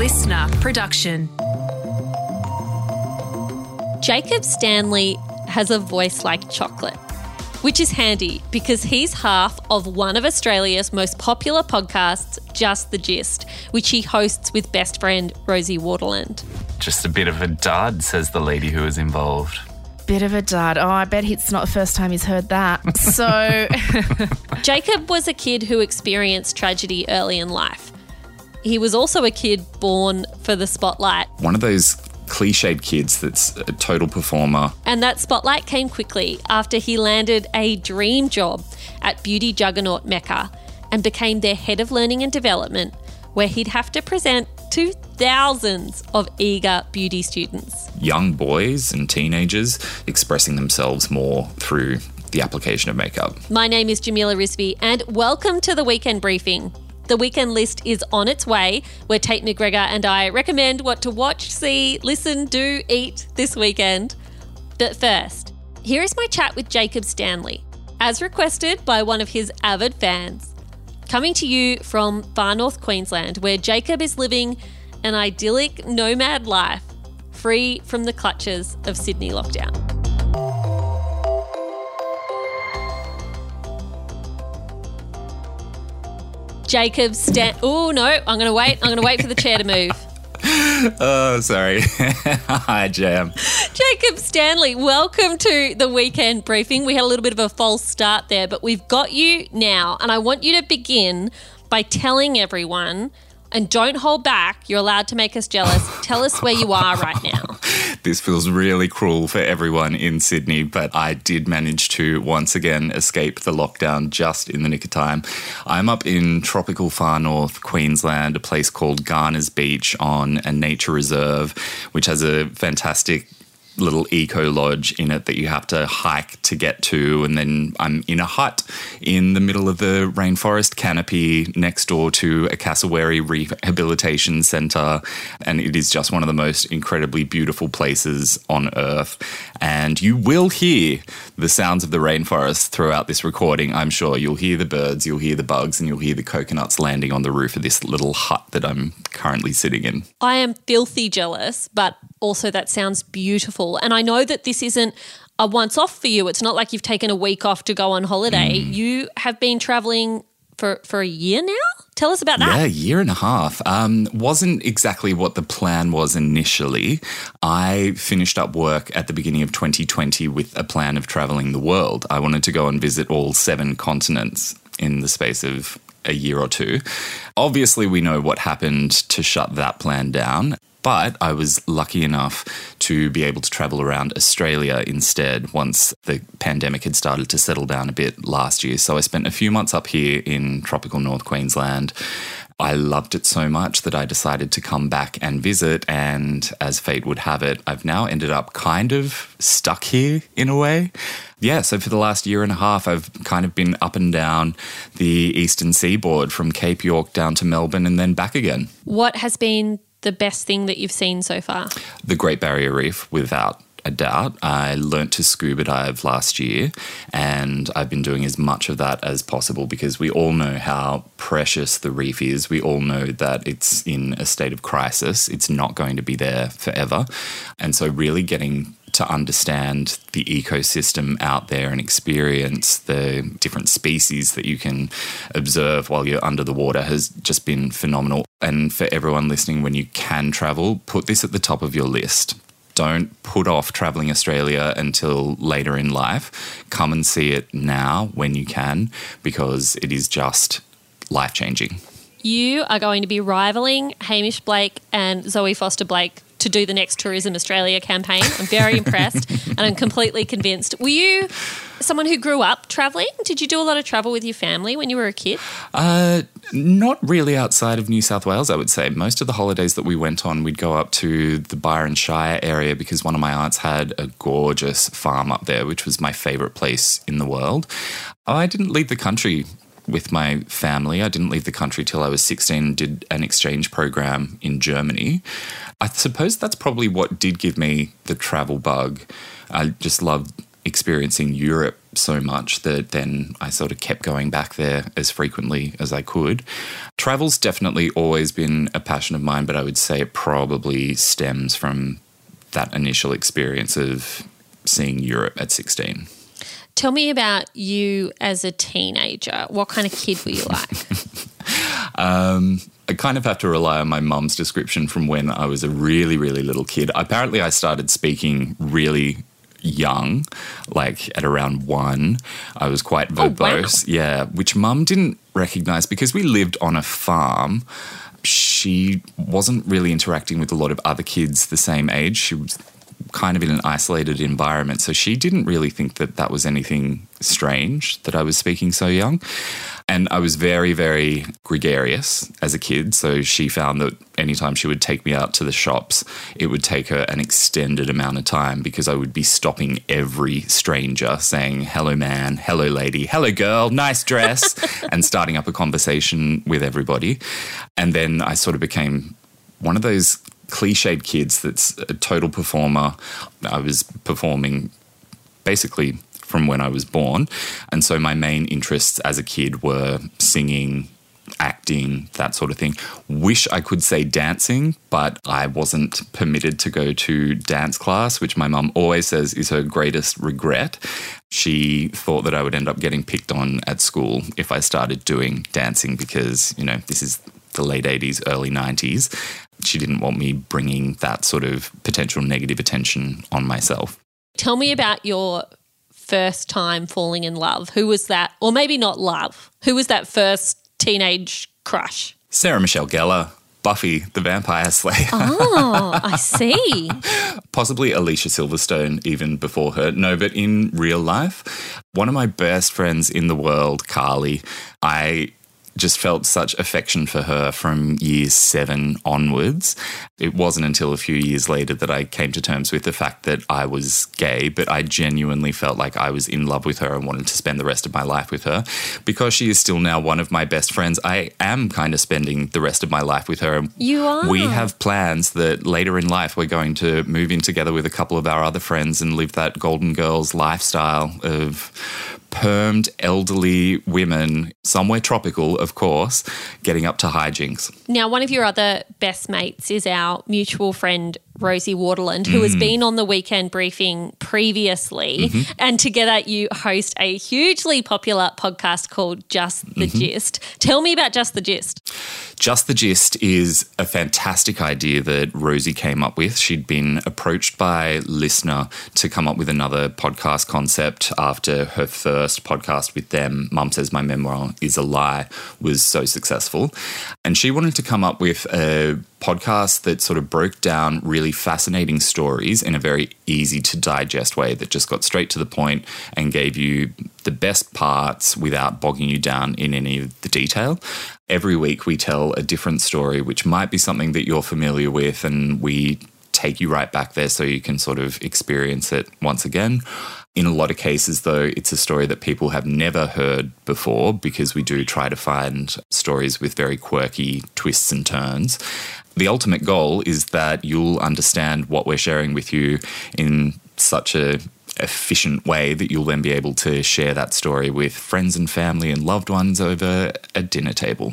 listener production. Jacob Stanley has a voice like chocolate, which is handy because he's half of one of Australia's most popular podcasts, Just the Gist, which he hosts with best friend Rosie Waterland. Just a bit of a dud, says the lady who was involved. Bit of a dud. Oh, I bet it's not the first time he's heard that. So, Jacob was a kid who experienced tragedy early in life. He was also a kid born for the spotlight, One of those cliched kids that's a total performer. and that spotlight came quickly after he landed a dream job at beauty juggernaut Mecca and became their head of learning and development, where he'd have to present to thousands of eager beauty students. Young boys and teenagers expressing themselves more through the application of makeup. My name is Jamila Rizvi, and welcome to the weekend briefing. The weekend list is on its way, where Tait McGregor and I recommend what to watch, see, listen, do, eat this weekend. But first, here is my chat with Jacob Stanley, as requested by one of his avid fans. Coming to you from far north Queensland, where Jacob is living an idyllic nomad life, free from the clutches of Sydney lockdown. Jacob Stan. Oh no! I'm going to wait. I'm going to wait for the chair to move. Oh, sorry. Hi, Jam. Jacob Stanley, welcome to the weekend briefing. We had a little bit of a false start there, but we've got you now, and I want you to begin by telling everyone. And don't hold back. You're allowed to make us jealous. Tell us where you are right now. This feels really cruel for everyone in Sydney, but I did manage to once again escape the lockdown just in the nick of time. I'm up in tropical far north Queensland, a place called Garner's Beach on a nature reserve, which has a fantastic little eco lodge in it that you have to hike to get to and then I'm in a hut in the middle of the rainforest canopy next door to a cassowary rehabilitation center and it is just one of the most incredibly beautiful places on earth. And you will hear the sounds of the rainforest throughout this recording I'm sure. You'll hear the birds you'll hear the bugs and you'll hear the coconuts landing on the roof of this little hut that I'm currently sitting in. I am filthy jealous, but also that sounds beautiful. And I know that this isn't a once off for you. It's not like you've taken a week off to go on holiday. You have been traveling for, for a year now? Tell us about that. Yeah, a year and a half. Um, wasn't exactly what the plan was initially. I finished up work at the beginning of 2020 with a plan of traveling the world. I wanted to go and visit all seven continents in the space of a year or two. Obviously, we know what happened to shut that plan down. But I was lucky enough to be able to travel around Australia instead once the pandemic had started to settle down a bit last year. So I spent a few months up here in tropical North Queensland. I loved it so much that I decided to come back and visit. And as fate would have it, I've now ended up kind of stuck here in a way. Yeah, so for the last year and a half, I've kind of been up and down the eastern seaboard from Cape York down to Melbourne and then back again. What has been the best thing that you've seen so far? The Great Barrier Reef, without a doubt. I learnt to scuba dive last year, and I've been doing as much of that as possible because we all know how precious the reef is. We all know that it's in a state of crisis, it's not going to be there forever. And so, really getting to understand the ecosystem out there and experience the different species that you can observe while you're under the water has just been phenomenal. And for everyone listening, when you can travel, put this at the top of your list. Don't put off traveling Australia until later in life. Come and see it now when you can because it is just life changing. You are going to be rivaling Hamish Blake and Zoe Foster Blake to do the next Tourism Australia campaign. I'm very impressed and I'm completely convinced. Were you someone who grew up traveling? Did you do a lot of travel with your family when you were a kid? Uh, not really outside of New South Wales, I would say. Most of the holidays that we went on, we'd go up to the Byron Shire area because one of my aunts had a gorgeous farm up there, which was my favourite place in the world. I didn't leave the country with my family. I didn't leave the country till I was 16 did an exchange program in Germany. I suppose that's probably what did give me the travel bug. I just loved experiencing Europe so much that then I sort of kept going back there as frequently as I could. Travel's definitely always been a passion of mine, but I would say it probably stems from that initial experience of seeing Europe at 16. Tell me about you as a teenager. What kind of kid were you like? Um, I kind of have to rely on my mum's description from when I was a really, really little kid. Apparently, I started speaking really young, like at around one. I was quite verbose. wow. Yeah, which mum didn't recognize because we lived on a farm. She wasn't really interacting with a lot of other kids the same age. She was kind of in an isolated environment. So she didn't really think that that was anything strange that I was speaking so young. And I was very, very gregarious as a kid. So she found that anytime she would take me out to the shops, it would take her an extended amount of time because I would be stopping every stranger saying, hello, man, hello, lady, hello, girl, nice dress, and starting up a conversation with everybody. And then I sort of became one of those cliched kids that's a total performer. I was performing basically from when I was born. And so my main interests as a kid were singing, acting, that sort of thing. Wish I could say dancing, but I wasn't permitted to go to dance class, which my mum always says is her greatest regret. She thought that I would end up getting picked on at school if I started doing dancing because, you know, this is the late 80s, early 90s. She didn't want me bringing that sort of potential negative attention on myself. Tell me about your first time falling in love. Who was that? Or maybe not love. Who was that first teenage crush? Sarah Michelle Gellar, Buffy the Vampire Slayer. Oh, I see. Possibly Alicia Silverstone, even before her. No, but in real life, one of my best friends in the world, Carly, I just felt such affection for her from year seven onwards. It wasn't until a few years later that I came to terms with the fact that I was gay, but I genuinely felt like I was in love with her and wanted to spend the rest of my life with her. Because she is still now one of my best friends, I am kind of spending the rest of my life with her. You are. We have plans that later in life we're going to move in together with a couple of our other friends and live that Golden Girls lifestyle of permed elderly women, somewhere tropical, of course, getting up to hijinks. Now, one of your other best mates is our mutual friend, Rosie Waterland, who has mm. been on the weekend briefing previously. Mm-hmm. And together you host a hugely popular podcast called Just the mm-hmm. Gist. Tell me about Just the Gist. Just the Gist is a fantastic idea that Rosie came up with. She'd been approached by Listener to come up with another podcast concept after her first podcast with them, Mum Says My Memoir is a Lie, was so successful. And she wanted to come up with a podcast that sort of broke down really fascinating stories in a very easy to digest way that just got straight to the point and gave you the best parts without bogging you down in any of the detail. Every week we tell a different story, which might be something that you're familiar with, and we take you right back there so you can sort of experience it once again. In a lot of cases, though, it's a story that people have never heard before because we do try to find stories with very quirky twists and turns. The ultimate goal is that you'll understand what we're sharing with you in such a efficient way that you'll then be able to share that story with friends and family and loved ones over a dinner table.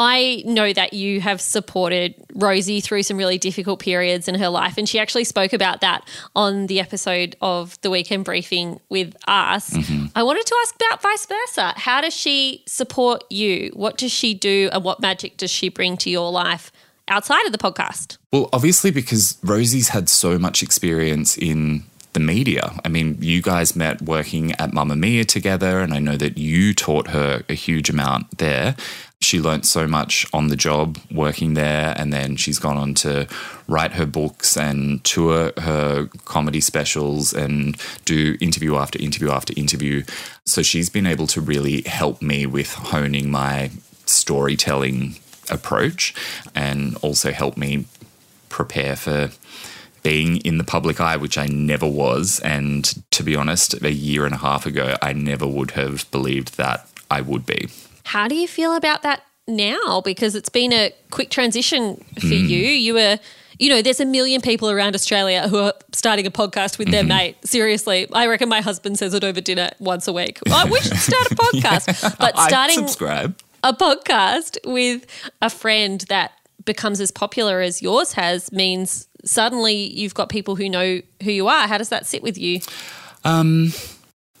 I know that you have supported Rosie through some really difficult periods in her life. And she actually spoke about that on the episode of the weekend briefing with us. Mm-hmm. I wanted to ask about vice versa. How does she support you? What does she do? And what magic does she bring to your life outside of the podcast? Well, obviously, because Rosie's had so much experience in the media. I mean, you guys met working at Mamamia together, and I know that you taught her a huge amount there. She learnt so much on the job working there, and then she's gone on to write her books and tour her comedy specials and do interview after interview after interview. So she's been able to really help me with honing my storytelling approach and also help me prepare for being in the public eye, which I never was. And to be honest, a year and a half ago, I never would have believed that I would be. How do you feel about that now? Because it's been a quick transition for hmm. you. You were you know, there's a million people around Australia who are starting a podcast with their mm-hmm. mate. Seriously, I reckon my husband says it over dinner once a week. Oh, we should start a podcast. But starting subscribe. a podcast with a friend that becomes as popular as yours has means suddenly you've got people who know who you are. How does that sit with you? Um,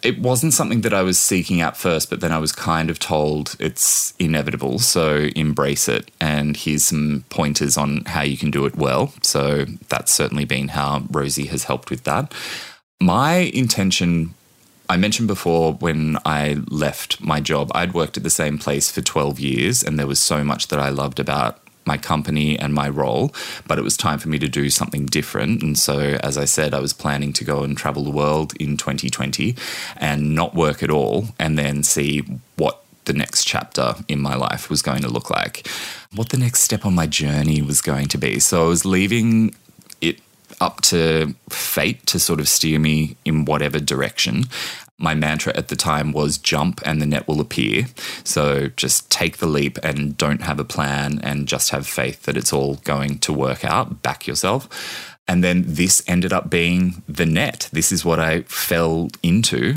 it wasn't something that I was seeking out first, but then I was kind of told it's inevitable. So embrace it. And here's some pointers on how you can do it well. So that's certainly been how Rosie has helped with that. My intention. I mentioned before when I left my job, I'd worked at the same place for 12 years, and there was so much that I loved about my company and my role, but it was time for me to do something different. And so, as I said, I was planning to go and travel the world in 2020 and not work at all, and then see what the next chapter in my life was going to look like, what the next step on my journey was going to be. So, I was leaving it up to fate to sort of steer me in whatever direction. My mantra at the time was jump and the net will appear. So just take the leap and don't have a plan and just have faith that it's all going to work out. Back yourself. And then this ended up being the net. This is what I fell into.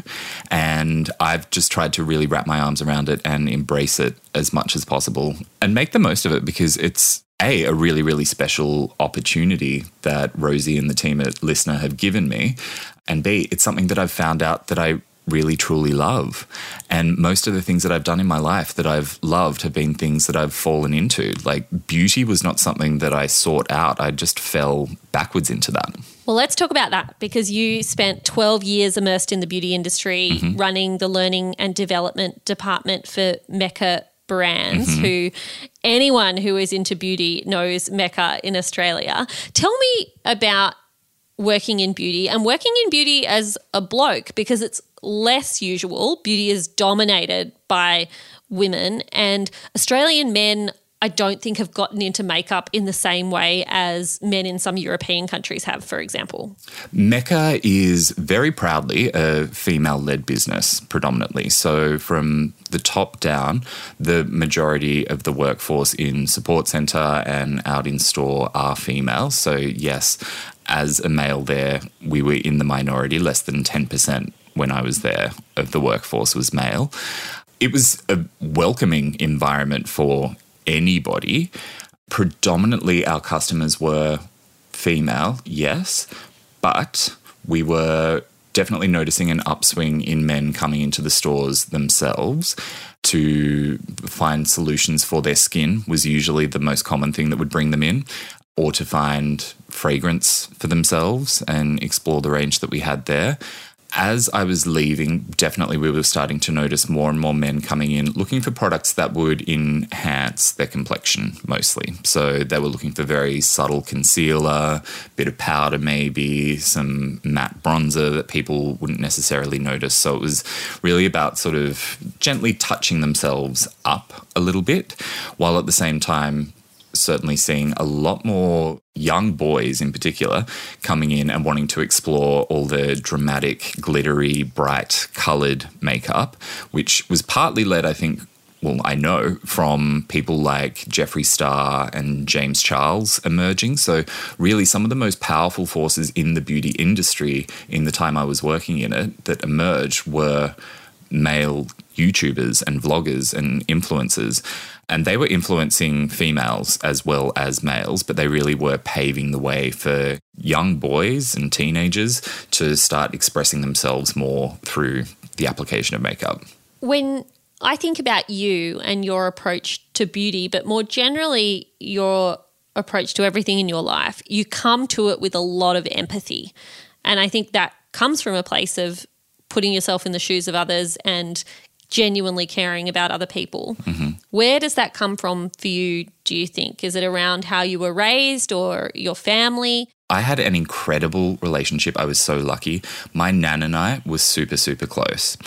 And I've just tried to really wrap my arms around it and embrace it as much as possible and make the most of it because it's a, a really, really special opportunity that Rosie and the team at Listener have given me. And B, it's something that I've found out that I really truly love. And most of the things that I've done in my life that I've loved have been things that I've fallen into. Like beauty was not something that I sought out, I just fell backwards into that. Well, let's talk about that because you spent 12 years immersed in the beauty industry, mm-hmm. running the learning and development department for Mecca Brands, mm-hmm. who anyone who is into beauty knows Mecca in Australia. Tell me about working in beauty and working in beauty as a bloke because it's less usual. Beauty is dominated by women, and Australian men. I don't think have gotten into makeup in the same way as men in some European countries have, for example. Mecca is very proudly a female led business, predominantly. So, from the top down, the majority of the workforce in support center and out in store are female. So, yes, as a male there, we were in the minority, less than 10% when I was there of the workforce was male. It was a welcoming environment for anybody. Predominantly, our customers were female, yes, but we were definitely noticing an upswing in men coming into the stores themselves to find solutions for their skin was usually the most common thing that would bring them in or to find fragrance for themselves and explore the range that we had there as I was leaving, definitely we were starting to notice more and more men coming in looking for products that would enhance their complexion mostly. So they were looking for very subtle concealer, bit of powder maybe, some matte bronzer that people wouldn't necessarily notice. So it was really about sort of gently touching themselves up a little bit while at the same time certainly seeing a lot more young boys in particular coming in and wanting to explore all the dramatic, glittery, bright, coloured makeup, which was partly led, I think. Well, I know from people like Jeffree Star and James Charles emerging. So, really, some of the most powerful forces in the beauty industry in the time I was working in it that emerged were male YouTubers and vloggers and influencers. And they were influencing females as well as males, but they really were paving the way for young boys and teenagers to start expressing themselves more through the application of makeup. When I think about you and your approach to beauty, but more generally, your approach to everything in your life, you come to it with a lot of empathy. And I think that comes from a place of putting yourself in the shoes of others and genuinely caring about other people. Mm-hmm. Where does that come from for you, do you think? Is it around how you were raised or your family? I had an incredible relationship. I was so lucky. My nan and I were super, super close.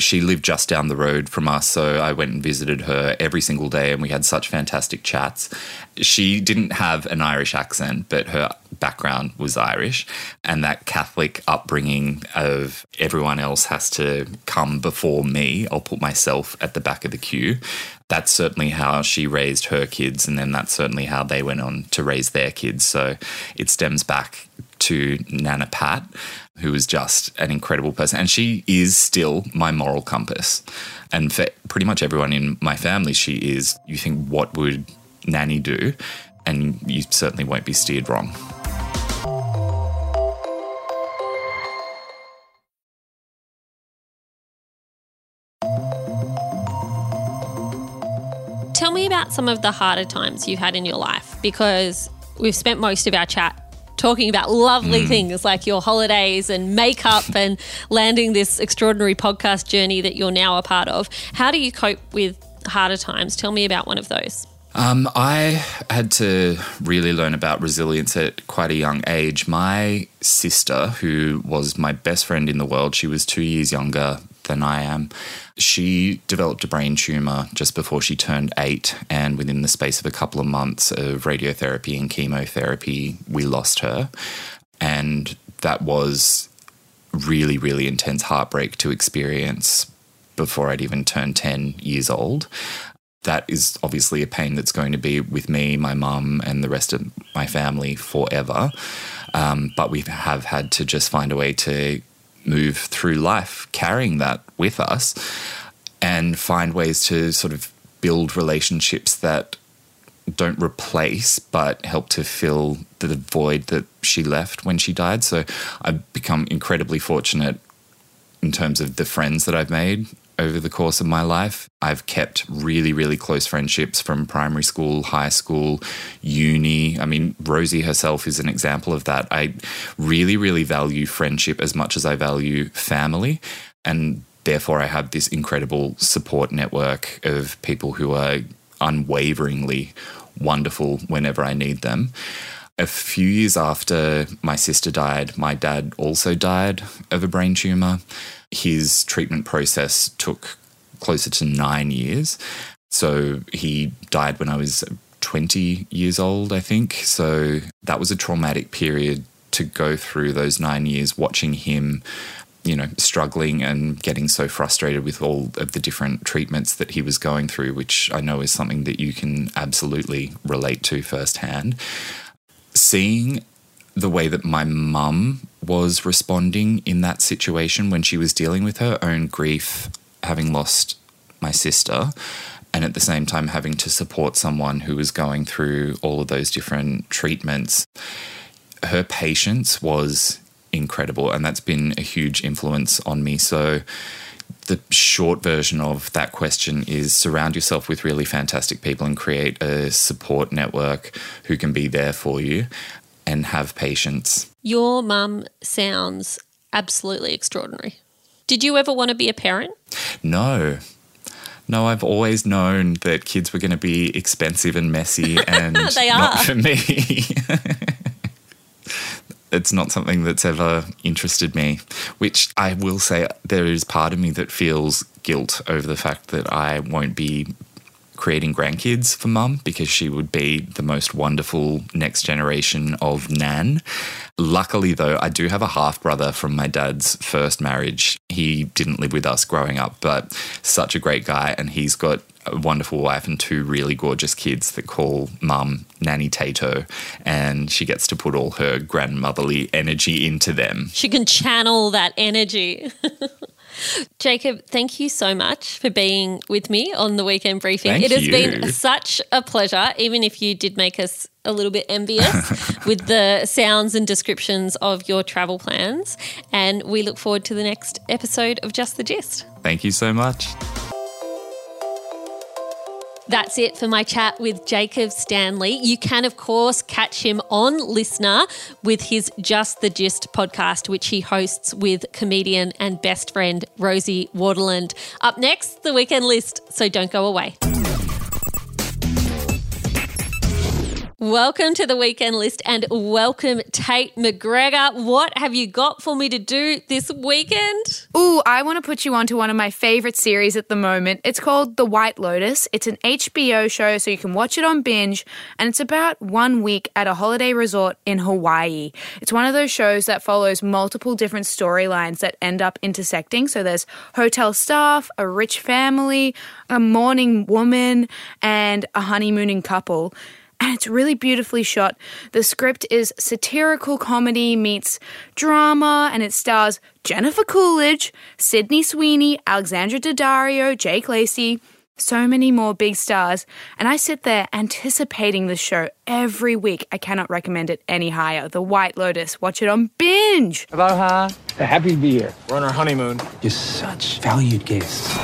She lived just down the road from us, so I went and visited her every single day, and we had such fantastic chats. She didn't have an Irish accent, but her background was Irish, and that Catholic upbringing of everyone else has to come before me. I'll put myself at the back of the queue. That's certainly how she raised her kids, and then that's certainly how they went on to raise their kids. So it stems back to Nana Pat, who was just an incredible person. And she is still my moral compass. And for pretty much everyone in my family, she is. You think, what would Nanny do? And you certainly won't be steered wrong. Tell me about some of the harder times you've had in your life because we've spent most of our chat talking about lovely things like your holidays and makeup and landing this extraordinary podcast journey that you're now a part of. How do you cope with harder times? Tell me about one of those. Um, I had to really learn about resilience at quite a young age. My sister, who was my best friend in the world, she was two years younger than I am. She developed a brain tumor just before she turned eight, and within the space of a couple of months of radiotherapy and chemotherapy, we lost her. And that was really, really intense heartbreak to experience before I'd even turned 10 years old that is obviously a pain that's going to be with me, my mum, and the rest of my family forever. Um, but we have had to just find a way to move through life carrying that with us and find ways to sort of build relationships that don't replace but help to fill the void that she left when she died. So I've become incredibly fortunate in terms of the friends that I've made over the course of my life. I've kept really, really close friendships from primary school, high school, uni. I mean, Rosie herself is an example of that. I really, really value friendship as much as I value family. And therefore, I have this incredible support network of people who are unwaveringly wonderful whenever I need them. A few years after my sister died, my dad also died of a brain tumor. His treatment process took closer to nine years. So he died when I was 20 years old, I think. So that was a traumatic period to go through those nine years watching him you know, struggling and getting so frustrated with all of the different treatments that he was going through, which I know is something that you can absolutely relate to firsthand. Seeing the way that my mum was responding in that situation when she was dealing with her own grief, having lost my sister, and at the same time having to support someone who was going through all of those different treatments. Her patience was incredible, and that's been a huge influence on me. So, the short version of that question is surround yourself with really fantastic people and create a support network who can be there for you and have patience. Your mum sounds absolutely extraordinary. Did you ever want to be a parent? No. No, I've always known that kids were going to be expensive and messy and not for me. it's not something that's ever interested me, which I will say there is part of me that feels guilt over the fact that I won't be creating grandkids for mum because she would be the most wonderful next generation of Nan. Luckily, though, I do have a half brother from my dad's first marriage. He didn't live with us growing up, but such a great guy, and he's got a wonderful wife and two really gorgeous kids that call mum Nanny Tato, and she gets to put all her grandmotherly energy into them. She can channel that energy. Jacob, thank you so much for being with me on the weekend briefing. Thank it has you. been such a pleasure, even if you did make us a little bit envious with the sounds and descriptions of your travel plans. And we look forward to the next episode of Just the Gist. Thank you so much. That's it for my chat with Jacob Stanley. You can, of course, catch him on Listener with his Just the Gist podcast, which he hosts with comedian and best friend Rosie Waterland. Up next, the weekend list, so don't go away. Welcome to the weekend list and welcome Tait McGregor. What have you got for me to do this weekend? Ooh, I want to put you onto one of my favorite series at the moment. It's called The White Lotus. It's an HBO show, so you can watch it on binge, and it's about one week at a holiday resort in Hawaii. It's one of those shows that follows multiple different storylines that end up intersecting. So there's hotel staff, a rich family, a mourning woman, and a honeymooning couple and it's really beautifully shot. The script is satirical comedy meets drama, and it stars Jennifer Coolidge, Sydney Sweeney, Alexandra Daddario, Jake Lacy, so many more big stars. And I sit there anticipating the show every week. I cannot recommend it any higher. The White Lotus. Watch it on binge. Aloha. Happy to be here. We're on our honeymoon. You're such valued guests.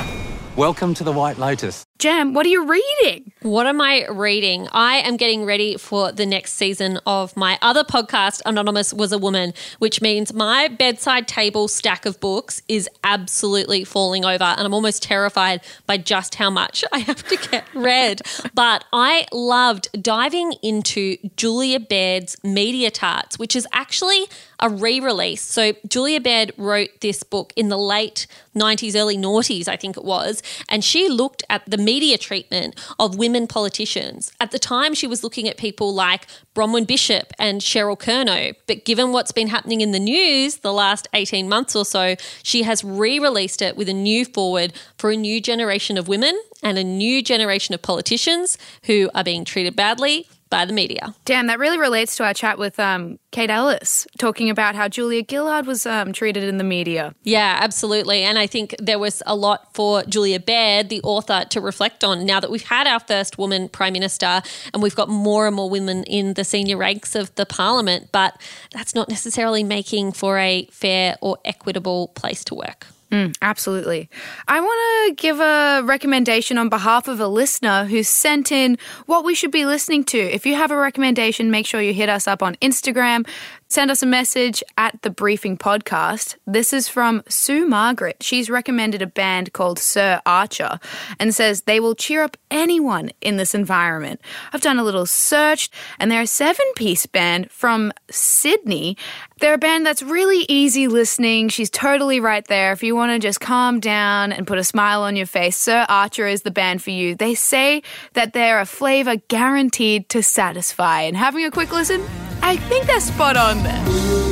Welcome to the White Lotus. Jem, what are you reading? What am I reading? I am getting ready for the next season of my other podcast, Anonymous Was a Woman, which means my bedside table stack of books is absolutely falling over. And I'm almost terrified by just how much I have to get read. but I loved diving into Julia Baird's Media Tarts, which is actually a re release. So, Julia Baird wrote this book in the late 90s, early noughties, I think it was. And she looked at the media treatment of women politicians. At the time, she was looking at people like Bronwyn Bishop and Cheryl Kernot. But given what's been happening in the news the last 18 months or so, she has re released it with a new forward for a new generation of women and a new generation of politicians who are being treated badly by the media. Damn, that really relates to our chat with um, Kate Ellis, talking about how Julia Gillard was um, treated in the media. Yeah, absolutely. And I think there was a lot for Julia Baird, the author, to reflect on now that we've had our first woman prime minister and we've got more and more women in the senior ranks of the parliament, but that's not necessarily making for a fair or equitable place to work. Mm, absolutely. I want to give a recommendation on behalf of a listener who sent in what we should be listening to. If you have a recommendation, make sure you hit us up on Instagram, Send us a message at the Briefing Podcast. This is from Sue Margaret. She's recommended a band called Sir Archer and says they will cheer up anyone in this environment. I've done a little search and they're a seven piece band from Sydney. They're a band that's really easy listening. She's totally right there. If you want to just calm down and put a smile on your face, Sir Archer is the band for you. They say that they're a flavor guaranteed to satisfy. And having a quick listen, I think they're spot on there.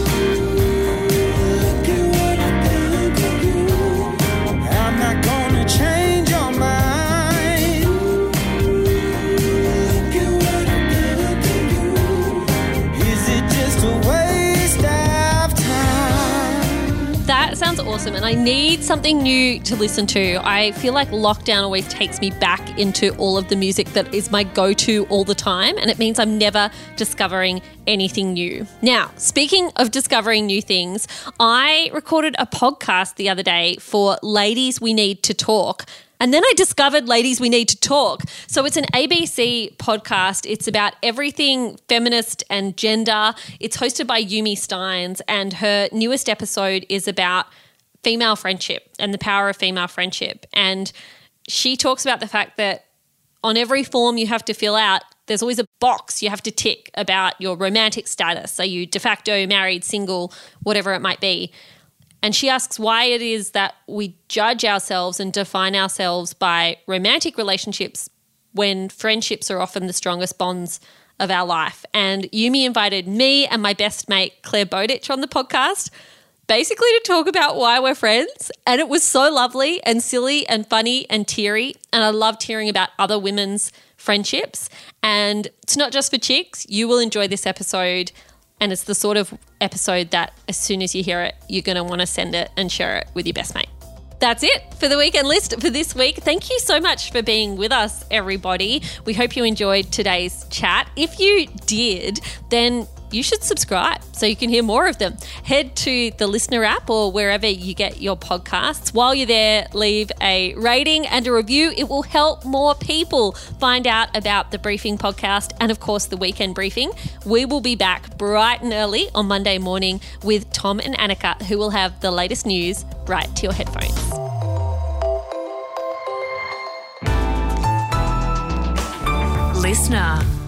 Awesome, and I need something new to listen to. I feel like lockdown always takes me back into all of the music that is my go to all the time, and it means I'm never discovering anything new. Now, speaking of discovering new things, I recorded a podcast the other day for Ladies We Need to Talk. And then I discovered Ladies We Need to Talk. So it's an ABC podcast. It's about everything feminist and gender. It's hosted by Yumi Stynes, and her newest episode is about female friendship and the power of female friendship. And she talks about the fact that on every form you have to fill out, there's always a box you have to tick about your romantic status. Are you de facto married, single, whatever it might be? And she asks why it is that we judge ourselves and define ourselves by romantic relationships when friendships are often the strongest bonds of our life. And Yumi invited me and my best mate, Clare Bowditch, on the podcast basically to talk about why we're friends. And it was so lovely and silly and funny and teary. And I loved hearing about other women's friendships. And it's not just for chicks. You will enjoy this episode. And it's the sort of episode that as soon as you hear it, you're going to want to send it and share it with your best mate. That's it for the weekend list for this week. Thank you so much for being with us, everybody. We hope you enjoyed today's chat. If you did, then you should subscribe so you can hear more of them. Head to the listener app or wherever you get your podcasts. While you're there, leave a rating and a review. It will help more people find out about the briefing podcast and, of course, the weekend briefing. We will be back bright and early on Monday morning with Tom and Annika, who will have the latest news right to your headphones. Listener.